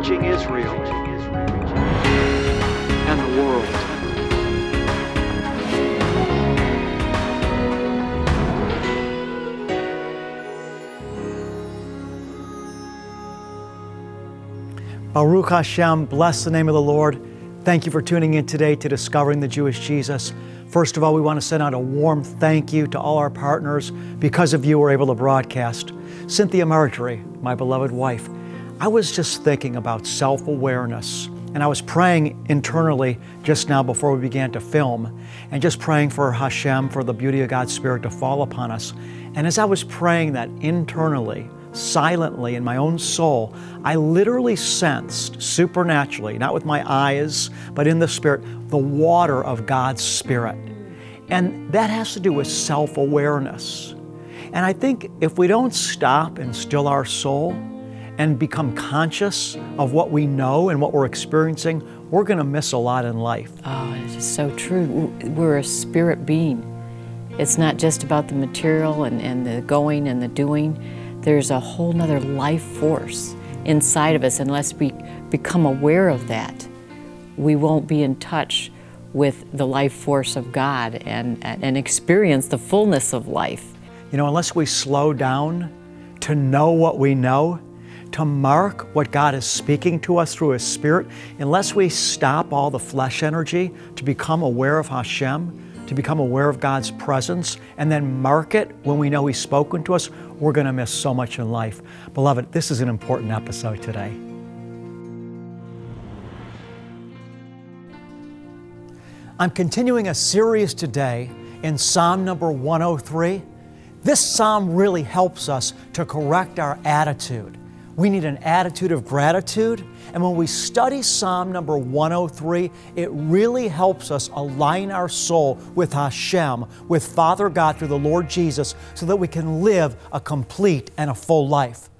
reaching Israel and the world. Baruch Hashem, bless the name of the Lord. Thank you for tuning in today to Discovering the Jewish Jesus. First of all, we want to send out a warm thank you to all our partners. Because of you, we're able to broadcast. Cynthia Marjorie, my beloved wife, I was just thinking about self awareness. And I was praying internally just now before we began to film, and just praying for Hashem, for the beauty of God's Spirit to fall upon us. And as I was praying that internally, silently in my own soul, I literally sensed supernaturally, not with my eyes, but in the Spirit, the water of God's Spirit. And that has to do with self awareness. And I think if we don't stop and still our soul and become conscious of what we know and what we're experiencing, we're going to miss a lot in life. Ah, oh, it's so true. We're a spirit being. It's not just about the material and, and the going and the doing there's a whole nother life force inside of us. Unless we become aware of that, we won't be in touch with the life force of God and, and experience the fullness of life. You know, unless we slow down to know what we know, to mark what God is speaking to us through His Spirit, unless we stop all the flesh energy to become aware of Hashem, to become aware of God's presence and then mark it when we know He's spoken to us, we're going to miss so much in life. Beloved, this is an important episode today. I'm continuing a series today in Psalm number 103. This psalm really helps us to correct our attitude. We need an attitude of gratitude. And when we study Psalm number 103, it really helps us align our soul with Hashem, with Father God through the Lord Jesus, so that we can live a complete and a full life.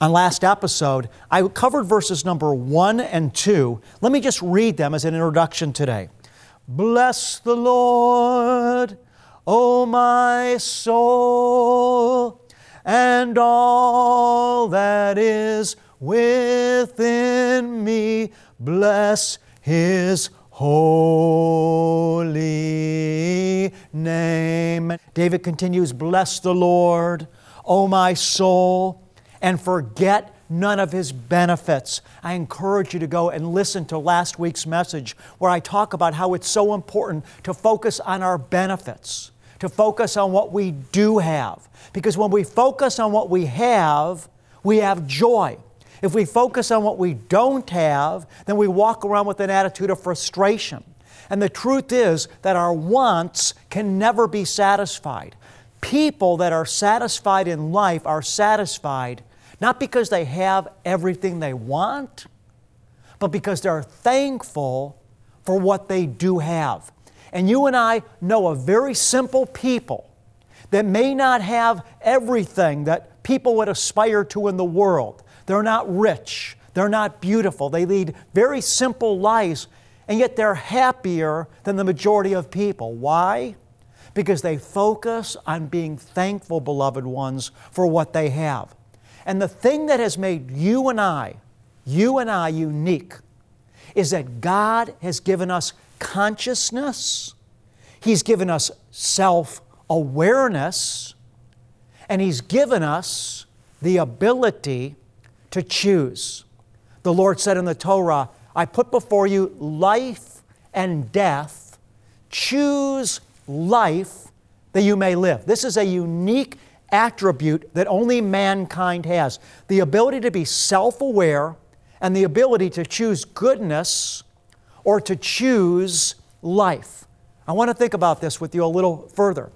On last episode, I covered verses number 1 and 2. Let me just read them as an introduction today. Bless the Lord, O my soul and all that is within me. Bless his holy name. David continues, Bless the Lord, O my soul, and forget none of his benefits. I encourage you to go and listen to last week's message where I talk about how it's so important to focus on our benefits to focus on what we do have. Because when we focus on what we have, we have joy. If we focus on what we don't have, then we walk around with an attitude of frustration. And the truth is that our wants can never be satisfied. People that are satisfied in life are satisfied not because they have everything they want, but because they're thankful for what they do have. And you and I know a very simple people that may not have everything that people would aspire to in the world. They're not rich, they're not beautiful, they lead very simple lives, and yet they're happier than the majority of people. Why? Because they focus on being thankful, beloved ones, for what they have. And the thing that has made you and I, you and I unique, is that God has given us consciousness, He's given us self awareness, and He's given us the ability to choose. The Lord said in the Torah, I put before you life and death. Choose life that you may live. This is a unique attribute that only mankind has the ability to be self aware and the ability to choose goodness or to choose life. I want to think about this with you a little further.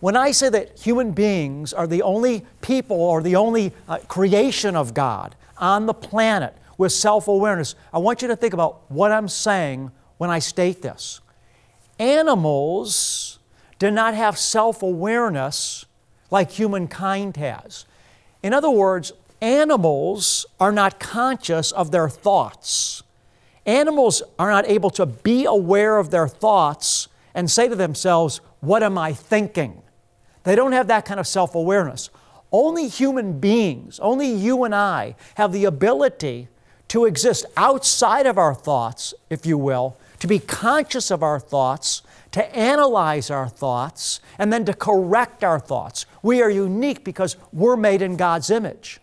When I say that human beings are the only people or the only uh, creation of God on the planet with self awareness, I want you to think about what I'm saying when I state this. Animals do not have self awareness like humankind has. In other words, animals are not conscious of their thoughts. Animals are not able to be aware of their thoughts and say to themselves, What am I thinking? They don't have that kind of self awareness. Only human beings, only you and I, have the ability to exist outside of our thoughts, if you will, to be conscious of our thoughts, to analyze our thoughts, and then to correct our thoughts. We are unique because we're made in God's image.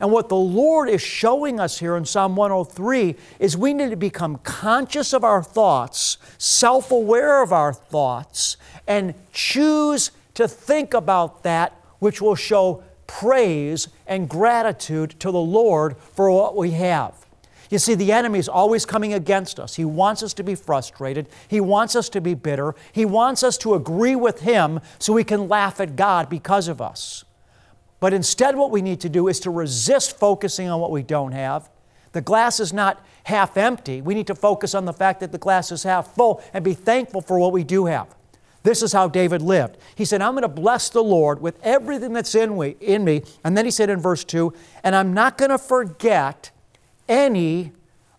And what the Lord is showing us here in Psalm 103 is we need to become conscious of our thoughts, self aware of our thoughts, and choose to think about that which will show praise and gratitude to the Lord for what we have. You see, the enemy is always coming against us. He wants us to be frustrated. He wants us to be bitter. He wants us to agree with him so we can laugh at God because of us. But instead, what we need to do is to resist focusing on what we don't have. The glass is not half empty. We need to focus on the fact that the glass is half full and be thankful for what we do have. This is how David lived. He said, I'm going to bless the Lord with everything that's in me, in me. And then he said in verse 2, and I'm not going to forget any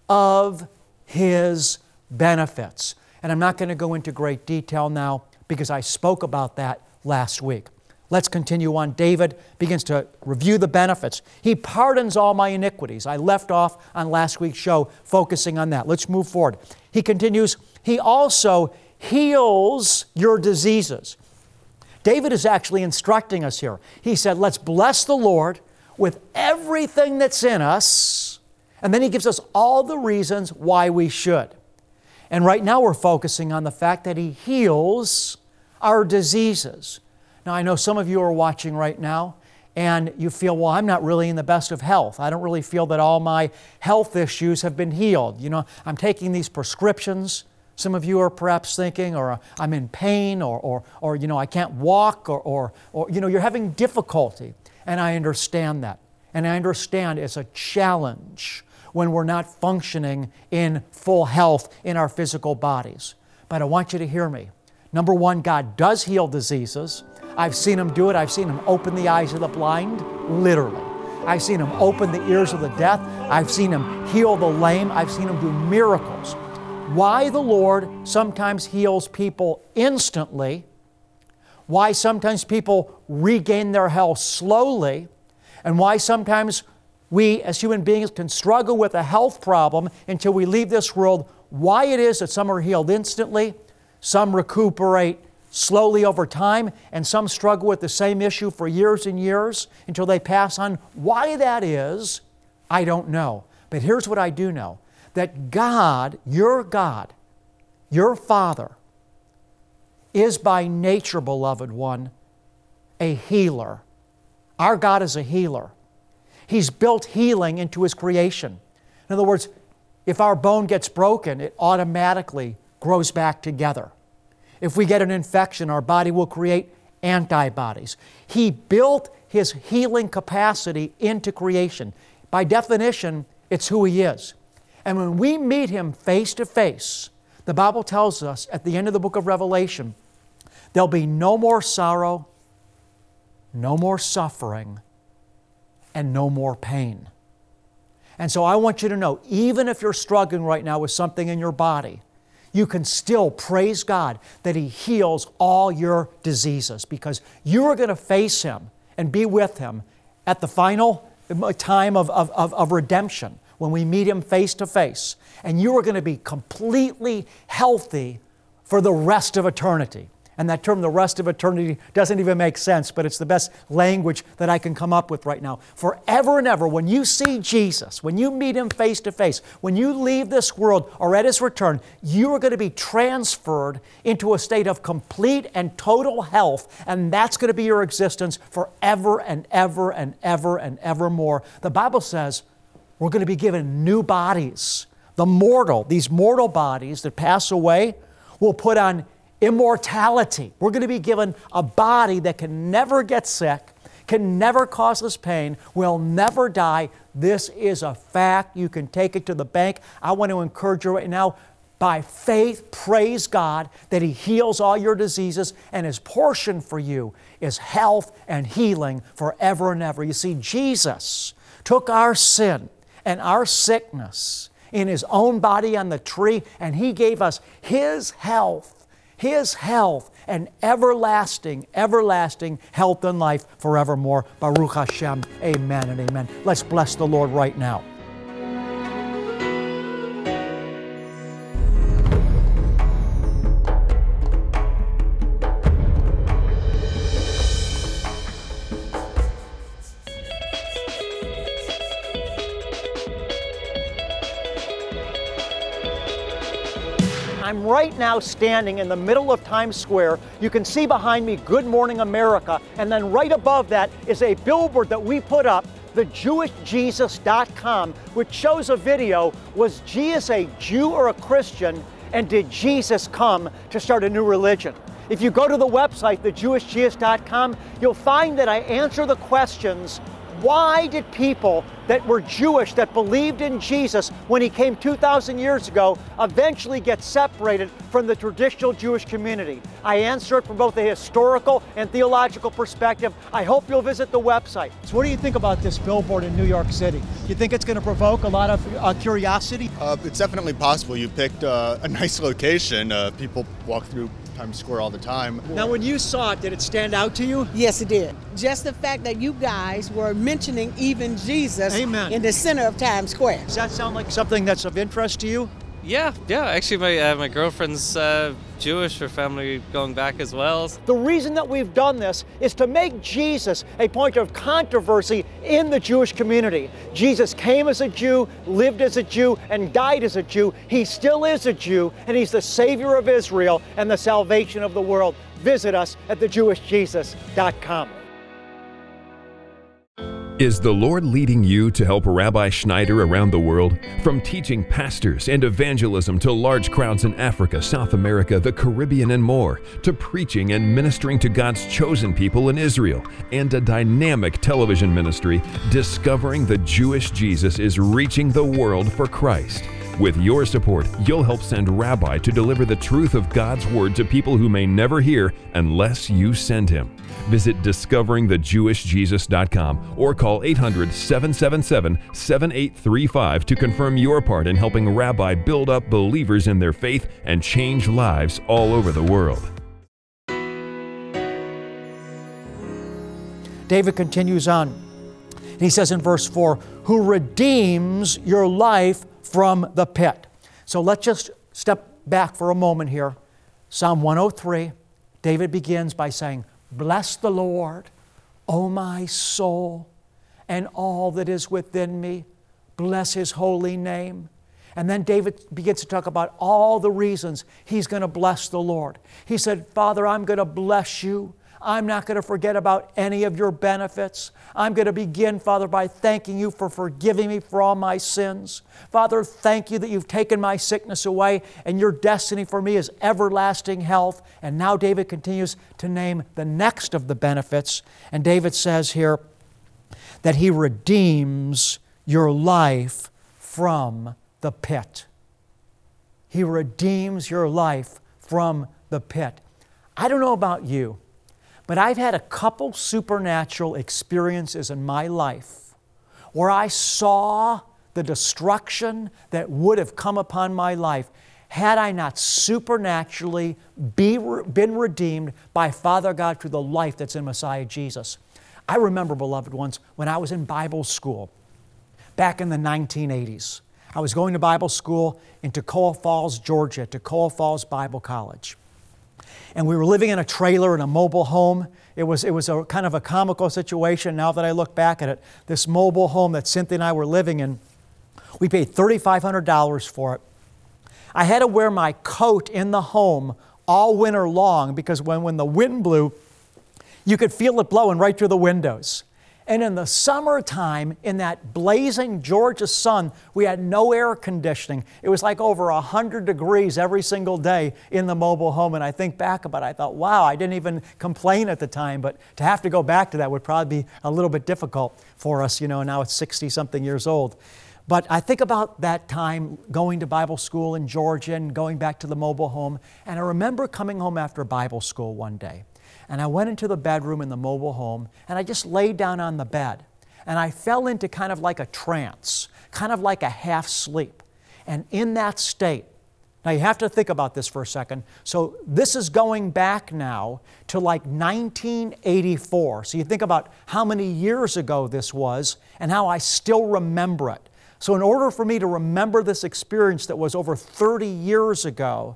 of his benefits. And I'm not going to go into great detail now because I spoke about that last week. Let's continue on. David begins to review the benefits. He pardons all my iniquities. I left off on last week's show focusing on that. Let's move forward. He continues, He also heals your diseases. David is actually instructing us here. He said, Let's bless the Lord with everything that's in us. And then he gives us all the reasons why we should. And right now we're focusing on the fact that he heals our diseases. Now, I know some of you are watching right now and you feel, well, I'm not really in the best of health. I don't really feel that all my health issues have been healed. You know, I'm taking these prescriptions. Some of you are perhaps thinking, or I'm in pain, or, or, or you know, I can't walk, or, or, or, you know, you're having difficulty. And I understand that. And I understand it's a challenge when we're not functioning in full health in our physical bodies. But I want you to hear me. Number one, God does heal diseases. I've seen him do it. I've seen him open the eyes of the blind, literally. I've seen him open the ears of the deaf. I've seen him heal the lame. I've seen him do miracles. Why the Lord sometimes heals people instantly, why sometimes people regain their health slowly, and why sometimes we as human beings can struggle with a health problem until we leave this world, why it is that some are healed instantly, some recuperate slowly over time, and some struggle with the same issue for years and years until they pass on. Why that is, I don't know. But here's what I do know that God, your God, your Father, is by nature, beloved one, a healer. Our God is a healer. He's built healing into His creation. In other words, if our bone gets broken, it automatically grows back together. If we get an infection, our body will create antibodies. He built his healing capacity into creation. By definition, it's who he is. And when we meet him face to face, the Bible tells us at the end of the book of Revelation, there'll be no more sorrow, no more suffering, and no more pain. And so I want you to know even if you're struggling right now with something in your body, you can still praise God that He heals all your diseases because you are going to face Him and be with Him at the final uh, time of, of, of, of redemption when we meet Him face to face. And you are going to be completely healthy for the rest of eternity. And that term, the rest of eternity, doesn't even make sense, but it's the best language that I can come up with right now. Forever and ever, when you see Jesus, when you meet Him face to face, when you leave this world or at His return, you are going to be transferred into a state of complete and total health, and that's going to be your existence forever and ever and ever and ever more. The Bible says we're going to be given new bodies. The mortal, these mortal bodies that pass away, will put on immortality. We're going to be given a body that can never get sick, can never cause us pain, will never die. This is a fact. You can take it to the bank. I want to encourage you right now. By faith, praise God that He heals all your diseases, and His portion for you is health and healing forever and ever. You see, Jesus took our sin and our sickness in His own body on the tree, and He gave us His health his health and everlasting, everlasting health and life forevermore. Baruch Hashem. Amen and amen. Let's bless the Lord right now. Right now standing in the middle of Times Square. You can see behind me Good Morning America, and then right above that is a billboard that we put up thejewishjesus.com, which shows a video Was Jesus a Jew or a Christian? And did Jesus come to start a new religion? If you go to the website, thejewishjesus.com, you'll find that I answer the questions why did people that were Jewish, that believed in Jesus when he came 2,000 years ago, eventually get separated from the traditional Jewish community? I answer it from both a historical and theological perspective. I hope you'll visit the website. So, what do you think about this billboard in New York City? Do you think it's going to provoke a lot of uh, curiosity? Uh, it's definitely possible. You picked uh, a nice location. Uh, people walk through Times Square all the time. Now, when you saw it, did it stand out to you? Yes, it did. Just the fact that you guys were mentioning even Jesus Amen. in the center of Times Square. Does that sound like something that's of interest to you? Yeah, yeah. Actually, my uh, my girlfriend's uh, Jewish. Her family going back as well. The reason that we've done this is to make Jesus a point of controversy in the Jewish community. Jesus came as a Jew, lived as a Jew, and died as a Jew. He still is a Jew, and he's the Savior of Israel and the salvation of the world. Visit us at thejewishjesus.com. Is the Lord leading you to help Rabbi Schneider around the world? From teaching pastors and evangelism to large crowds in Africa, South America, the Caribbean, and more, to preaching and ministering to God's chosen people in Israel, and a dynamic television ministry, Discovering the Jewish Jesus is reaching the world for Christ. With your support, you'll help send Rabbi to deliver the truth of God's Word to people who may never hear unless you send him. Visit discoveringthejewishjesus.com or call 800 777 7835 to confirm your part in helping Rabbi build up believers in their faith and change lives all over the world. David continues on. He says in verse 4 Who redeems your life from the pit. So let's just step back for a moment here. Psalm 103, David begins by saying, Bless the Lord, O my soul, and all that is within me. Bless his holy name. And then David begins to talk about all the reasons he's going to bless the Lord. He said, Father, I'm going to bless you I'm not going to forget about any of your benefits. I'm going to begin, Father, by thanking you for forgiving me for all my sins. Father, thank you that you've taken my sickness away and your destiny for me is everlasting health. And now David continues to name the next of the benefits. And David says here that he redeems your life from the pit. He redeems your life from the pit. I don't know about you. But I've had a couple supernatural experiences in my life where I saw the destruction that would have come upon my life had I not supernaturally be, been redeemed by Father God through the life that's in Messiah Jesus. I remember, beloved ones, when I was in Bible school back in the 1980s. I was going to Bible school in Toccoa Falls, Georgia, Toccoa Falls Bible College and we were living in a trailer in a mobile home. It was, it was a kind of a comical situation now that I look back at it. This mobile home that Cynthia and I were living in, we paid $3,500 for it. I had to wear my coat in the home all winter long because when, when the wind blew, you could feel it blowing right through the windows. And in the summertime, in that blazing Georgia sun, we had no air conditioning. It was like over 100 degrees every single day in the mobile home. And I think back about it, I thought, wow, I didn't even complain at the time, but to have to go back to that would probably be a little bit difficult for us, you know, now it's 60 something years old. But I think about that time going to Bible school in Georgia and going back to the mobile home. And I remember coming home after Bible school one day. And I went into the bedroom in the mobile home and I just laid down on the bed. And I fell into kind of like a trance, kind of like a half sleep. And in that state, now you have to think about this for a second. So this is going back now to like 1984. So you think about how many years ago this was and how I still remember it. So, in order for me to remember this experience that was over 30 years ago,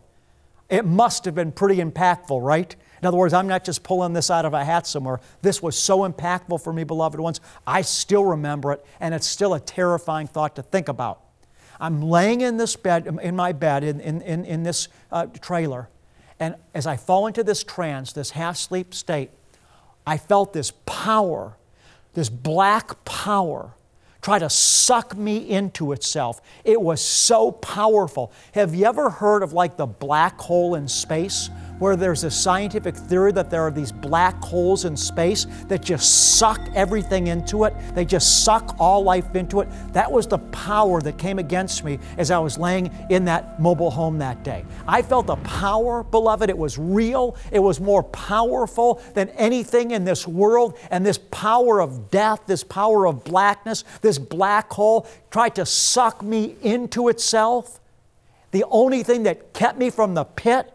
it must have been pretty impactful, right? In other words, I'm not just pulling this out of a hat somewhere. This was so impactful for me, beloved ones. I still remember it, and it's still a terrifying thought to think about. I'm laying in this bed, in my bed, in, in, in, in this uh, trailer, and as I fall into this trance, this half sleep state, I felt this power, this black power, try to suck me into itself. It was so powerful. Have you ever heard of like the black hole in space? Where there's a scientific theory that there are these black holes in space that just suck everything into it. They just suck all life into it. That was the power that came against me as I was laying in that mobile home that day. I felt the power, beloved. It was real, it was more powerful than anything in this world. And this power of death, this power of blackness, this black hole tried to suck me into itself. The only thing that kept me from the pit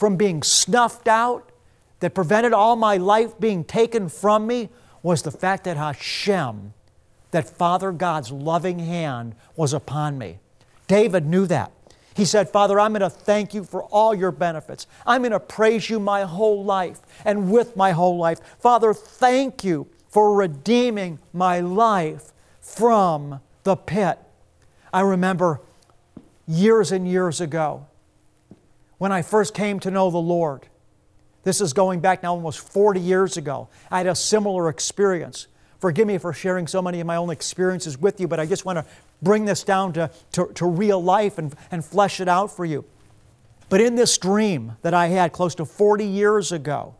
from being snuffed out, that prevented all my life being taken from me, was the fact that Hashem, that Father God's loving hand was upon me. David knew that. He said, Father, I'm going to thank you for all your benefits. I'm going to praise you my whole life and with my whole life. Father, thank you for redeeming my life from the pit. I remember years and years ago, when I first came to know the Lord. This is going back now almost 40 years ago. I had a similar experience. Forgive me for sharing so many of my own experiences with you, but I just want to bring this down to, to, to real life and, and flesh it out for you. But in this dream that I had close to 40 years ago,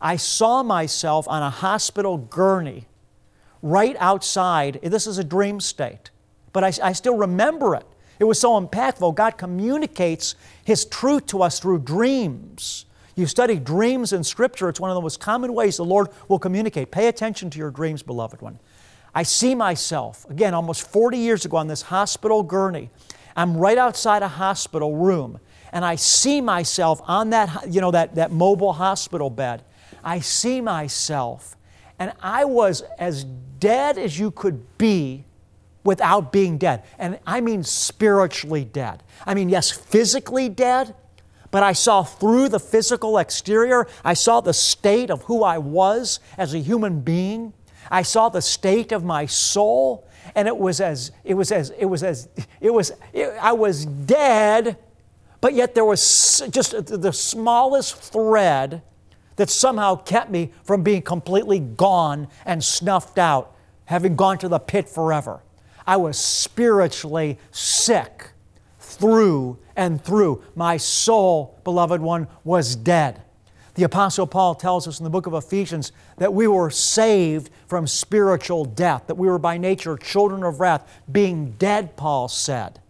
I saw myself on a hospital gurney right outside. This is a dream state, but I, I still remember it. It was so impactful. God communicates His truth to us through dreams. You study dreams in Scripture, it's one of the most common ways the Lord will communicate. Pay attention to your dreams, beloved one. I see myself, again, almost 40 years ago on this hospital gurney. I'm right outside a hospital room, and I see myself on that, you know, that, that mobile hospital bed. I see myself, and I was as dead as you could be without being dead. And I mean spiritually dead. I mean, yes, physically dead, but I saw through the physical exterior. I saw the state of who I was as a human being. I saw the state of my soul, and it was as it was as it was as it was it, I was dead, but yet there was just the smallest thread that somehow kept me from being completely gone and snuffed out, having gone to the pit forever. I was spiritually sick through and through. My soul, beloved one, was dead. The Apostle Paul tells us in the book of Ephesians that we were saved from spiritual death, that we were by nature children of wrath, being dead, Paul said,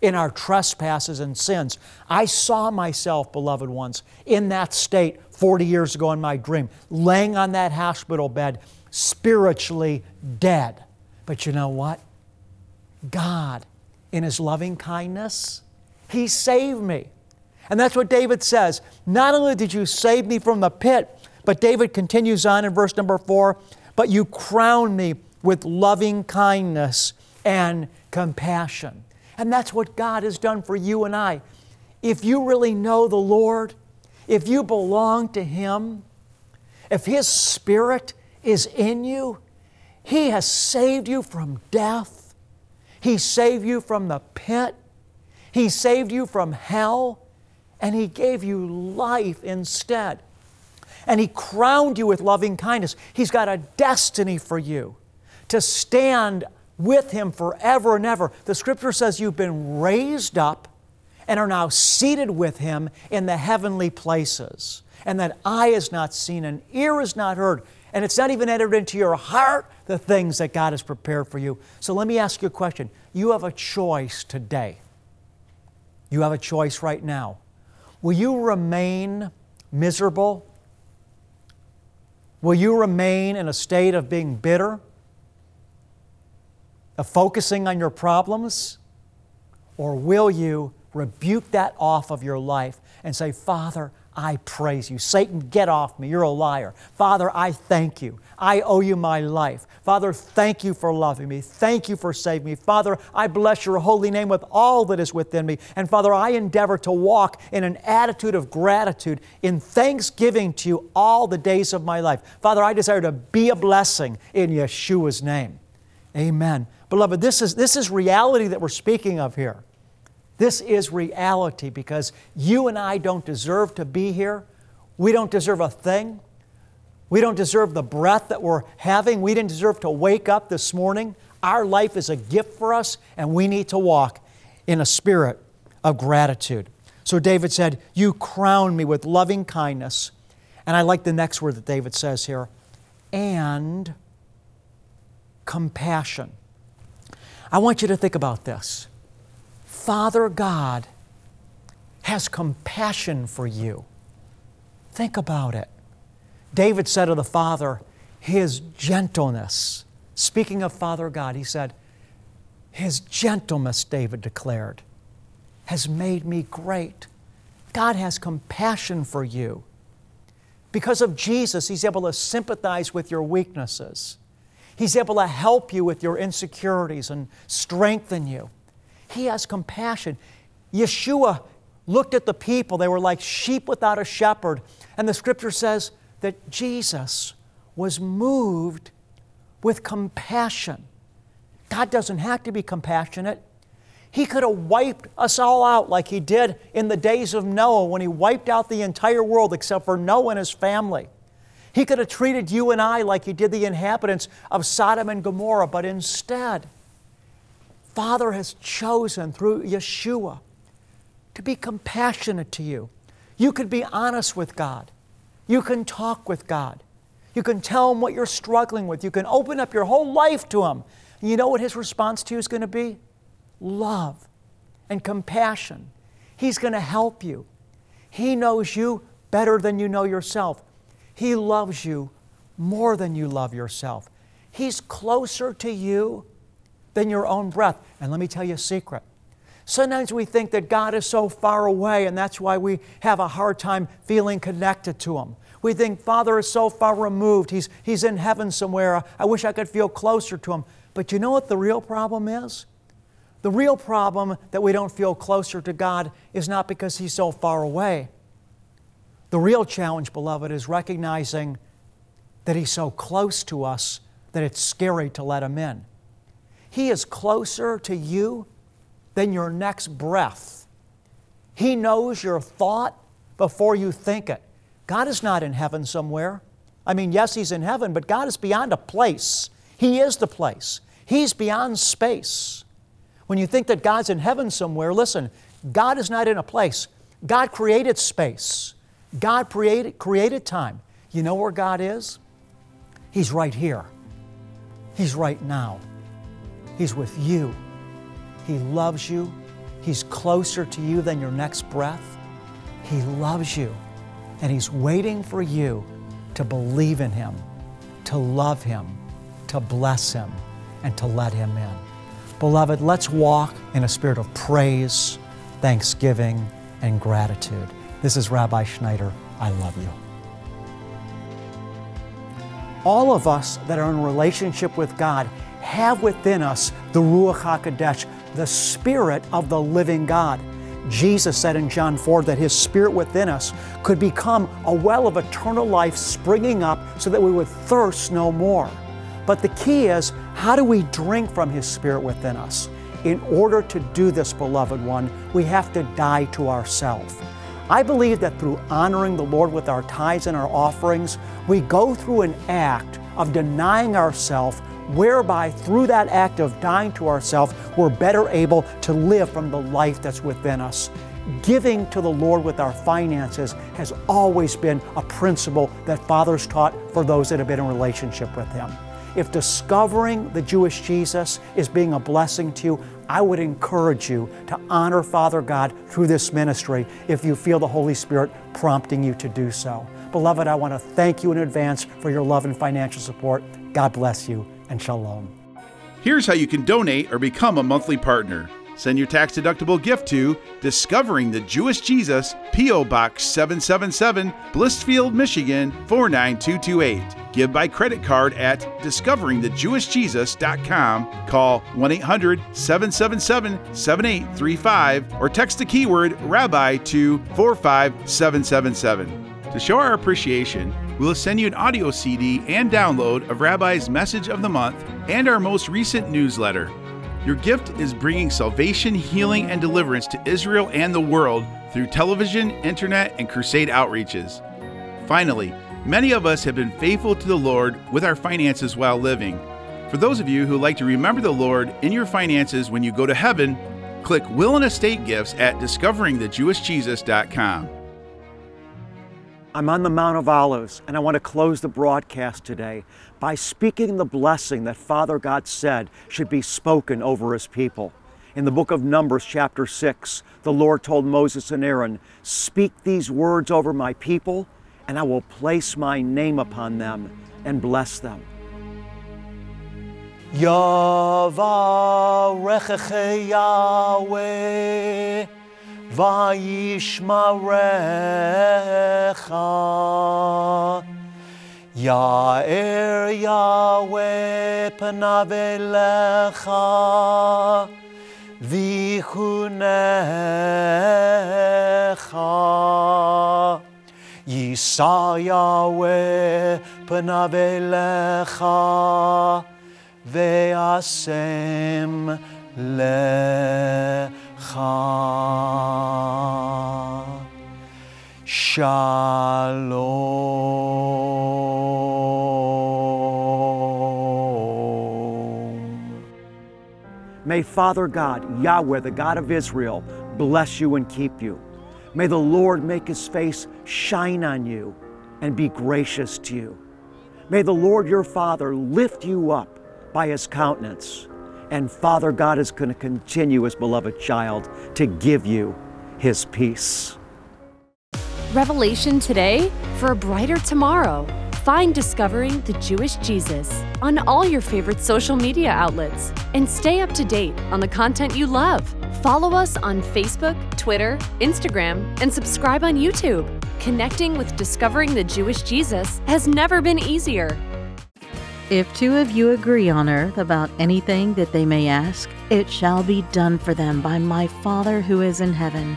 in our trespasses and sins. I saw myself, beloved ones, in that state 40 years ago in my dream, laying on that hospital bed, spiritually dead. But you know what? God, in His loving kindness, He saved me. And that's what David says. Not only did you save me from the pit, but David continues on in verse number four, but you crown me with loving kindness and compassion. And that's what God has done for you and I. If you really know the Lord, if you belong to Him, if His Spirit is in you, He has saved you from death. He saved you from the pit. He saved you from hell. And He gave you life instead. And He crowned you with loving kindness. He's got a destiny for you to stand with Him forever and ever. The Scripture says you've been raised up and are now seated with Him in the heavenly places. And that eye is not seen and ear is not heard and it's not even entered into your heart the things that God has prepared for you. So let me ask you a question. You have a choice today. You have a choice right now. Will you remain miserable? Will you remain in a state of being bitter? Of focusing on your problems? Or will you rebuke that off of your life and say, Father, I praise you. Satan, get off me. You're a liar. Father, I thank you. I owe you my life. Father, thank you for loving me. Thank you for saving me. Father, I bless your holy name with all that is within me. And Father, I endeavor to walk in an attitude of gratitude, in thanksgiving to you all the days of my life. Father, I desire to be a blessing in Yeshua's name. Amen. Beloved, this is, this is reality that we're speaking of here. This is reality because you and I don't deserve to be here. We don't deserve a thing. We don't deserve the breath that we're having. We didn't deserve to wake up this morning. Our life is a gift for us, and we need to walk in a spirit of gratitude. So David said, You crown me with loving kindness. And I like the next word that David says here and compassion. I want you to think about this. Father God has compassion for you. Think about it. David said of the Father, His gentleness. Speaking of Father God, he said, His gentleness, David declared, has made me great. God has compassion for you. Because of Jesus, He's able to sympathize with your weaknesses. He's able to help you with your insecurities and strengthen you. He has compassion. Yeshua looked at the people, they were like sheep without a shepherd. And the scripture says that Jesus was moved with compassion. God doesn't have to be compassionate. He could have wiped us all out like He did in the days of Noah when He wiped out the entire world except for Noah and his family. He could have treated you and I like He did the inhabitants of Sodom and Gomorrah, but instead, Father has chosen through Yeshua to be compassionate to you. You could be honest with God. You can talk with God. You can tell Him what you're struggling with. You can open up your whole life to Him. You know what His response to you is going to be? Love and compassion. He's going to help you. He knows you better than you know yourself. He loves you more than you love yourself. He's closer to you than your own breath. And let me tell you a secret. Sometimes we think that God is so far away, and that's why we have a hard time feeling connected to Him. We think Father is so far removed, He's, he's in heaven somewhere. I wish I could feel closer to Him. But you know what the real problem is? The real problem that we don't feel closer to God is not because He's so far away. The real challenge, beloved, is recognizing that He's so close to us that it's scary to let Him in. He is closer to you than your next breath. He knows your thought before you think it. God is not in heaven somewhere. I mean, yes, He's in heaven, but God is beyond a place. He is the place. He's beyond space. When you think that God's in heaven somewhere, listen, God is not in a place. God created space. God created, created time. You know where God is? He's right here. He's right now. He's with you. He loves you. He's closer to you than your next breath. He loves you. And He's waiting for you to believe in Him, to love Him, to bless Him, and to let Him in. Beloved, let's walk in a spirit of praise, thanksgiving, and gratitude. This is Rabbi Schneider. I love you. All of us that are in relationship with God have within us the Ruach HaKodesh, the Spirit of the living God. Jesus said in John 4 that His Spirit within us could become a well of eternal life springing up so that we would thirst no more. But the key is how do we drink from His Spirit within us? In order to do this, beloved one, we have to die to ourselves. I believe that through honoring the Lord with our tithes and our offerings, we go through an act of denying ourselves, whereby through that act of dying to ourselves, we're better able to live from the life that's within us. Giving to the Lord with our finances has always been a principle that fathers taught for those that have been in relationship with Him. If discovering the Jewish Jesus is being a blessing to you, I would encourage you to honor Father God through this ministry if you feel the Holy Spirit prompting you to do so. Beloved, I want to thank you in advance for your love and financial support. God bless you and shalom. Here's how you can donate or become a monthly partner. Send your tax deductible gift to Discovering the Jewish Jesus, P.O. Box 777, Blissfield, Michigan 49228. Give by credit card at discoveringthejewishjesus.com. Call 1 800 777 7835 or text the keyword Rabbi to 45777. To show our appreciation, we'll send you an audio CD and download of Rabbi's Message of the Month and our most recent newsletter. Your gift is bringing salvation, healing, and deliverance to Israel and the world through television, internet, and crusade outreaches. Finally, many of us have been faithful to the Lord with our finances while living. For those of you who like to remember the Lord in your finances when you go to heaven, click Will and Estate Gifts at discoveringthejewishjesus.com. I'm on the Mount of Olives, and I want to close the broadcast today by speaking the blessing that Father God said should be spoken over His people. In the book of Numbers, chapter 6, the Lord told Moses and Aaron, Speak these words over my people, and I will place my name upon them and bless them. Vayishmarecha. Ya'er Yahweh panav elecha Vichunecha Yisa Yahweh panav elecha Ve'asem lecha Shalom. May Father God, Yahweh, the God of Israel, bless you and keep you. May the Lord make his face shine on you and be gracious to you. May the Lord your Father lift you up by his countenance. And Father God is going to continue, his beloved child, to give you his peace. Revelation today for a brighter tomorrow. Find Discovering the Jewish Jesus on all your favorite social media outlets and stay up to date on the content you love. Follow us on Facebook, Twitter, Instagram, and subscribe on YouTube. Connecting with Discovering the Jewish Jesus has never been easier. If two of you agree on earth about anything that they may ask, it shall be done for them by my Father who is in heaven.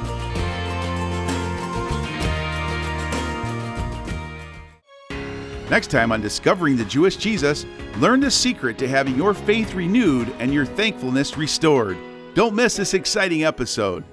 Next time on Discovering the Jewish Jesus, learn the secret to having your faith renewed and your thankfulness restored. Don't miss this exciting episode.